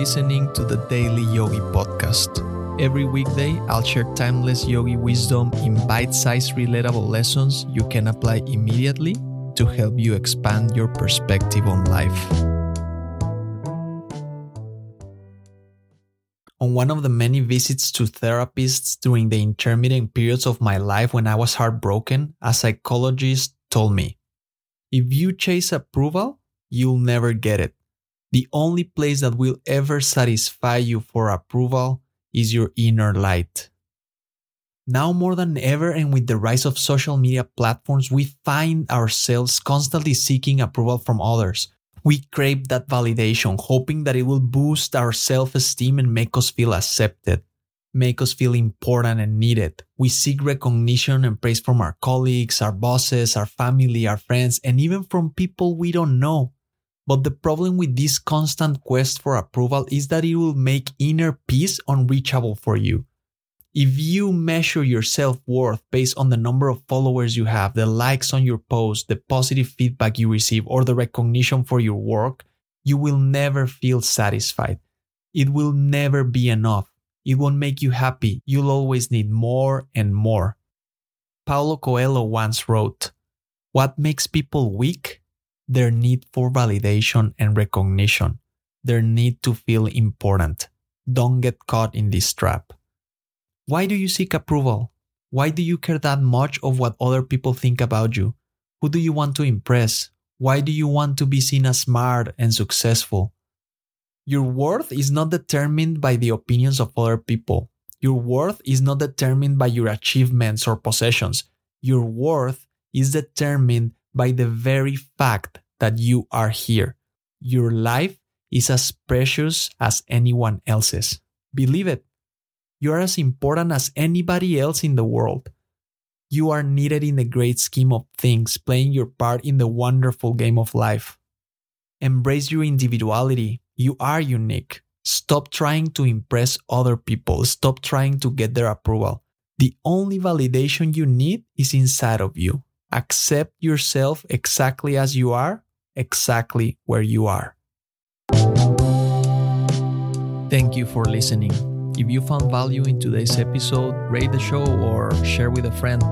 listening to the Daily Yogi Podcast. Every weekday, I'll share timeless yogi wisdom in bite sized, relatable lessons you can apply immediately to help you expand your perspective on life. On one of the many visits to therapists during the intermittent periods of my life when I was heartbroken, a psychologist told me if you chase approval, you'll never get it. The only place that will ever satisfy you for approval is your inner light. Now, more than ever, and with the rise of social media platforms, we find ourselves constantly seeking approval from others. We crave that validation, hoping that it will boost our self esteem and make us feel accepted, make us feel important and needed. We seek recognition and praise from our colleagues, our bosses, our family, our friends, and even from people we don't know. But the problem with this constant quest for approval is that it will make inner peace unreachable for you. If you measure your self worth based on the number of followers you have, the likes on your post, the positive feedback you receive, or the recognition for your work, you will never feel satisfied. It will never be enough. It won't make you happy. You'll always need more and more. Paulo Coelho once wrote, What makes people weak? Their need for validation and recognition, their need to feel important. Don't get caught in this trap. Why do you seek approval? Why do you care that much of what other people think about you? Who do you want to impress? Why do you want to be seen as smart and successful? Your worth is not determined by the opinions of other people. Your worth is not determined by your achievements or possessions. Your worth is determined by the very fact that you are here. Your life is as precious as anyone else's. Believe it. You are as important as anybody else in the world. You are needed in the great scheme of things, playing your part in the wonderful game of life. Embrace your individuality. You are unique. Stop trying to impress other people. Stop trying to get their approval. The only validation you need is inside of you. Accept yourself exactly as you are, exactly where you are. Thank you for listening. If you found value in today's episode, rate the show or share with a friend.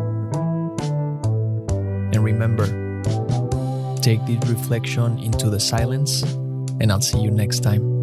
And remember, take this reflection into the silence, and I'll see you next time.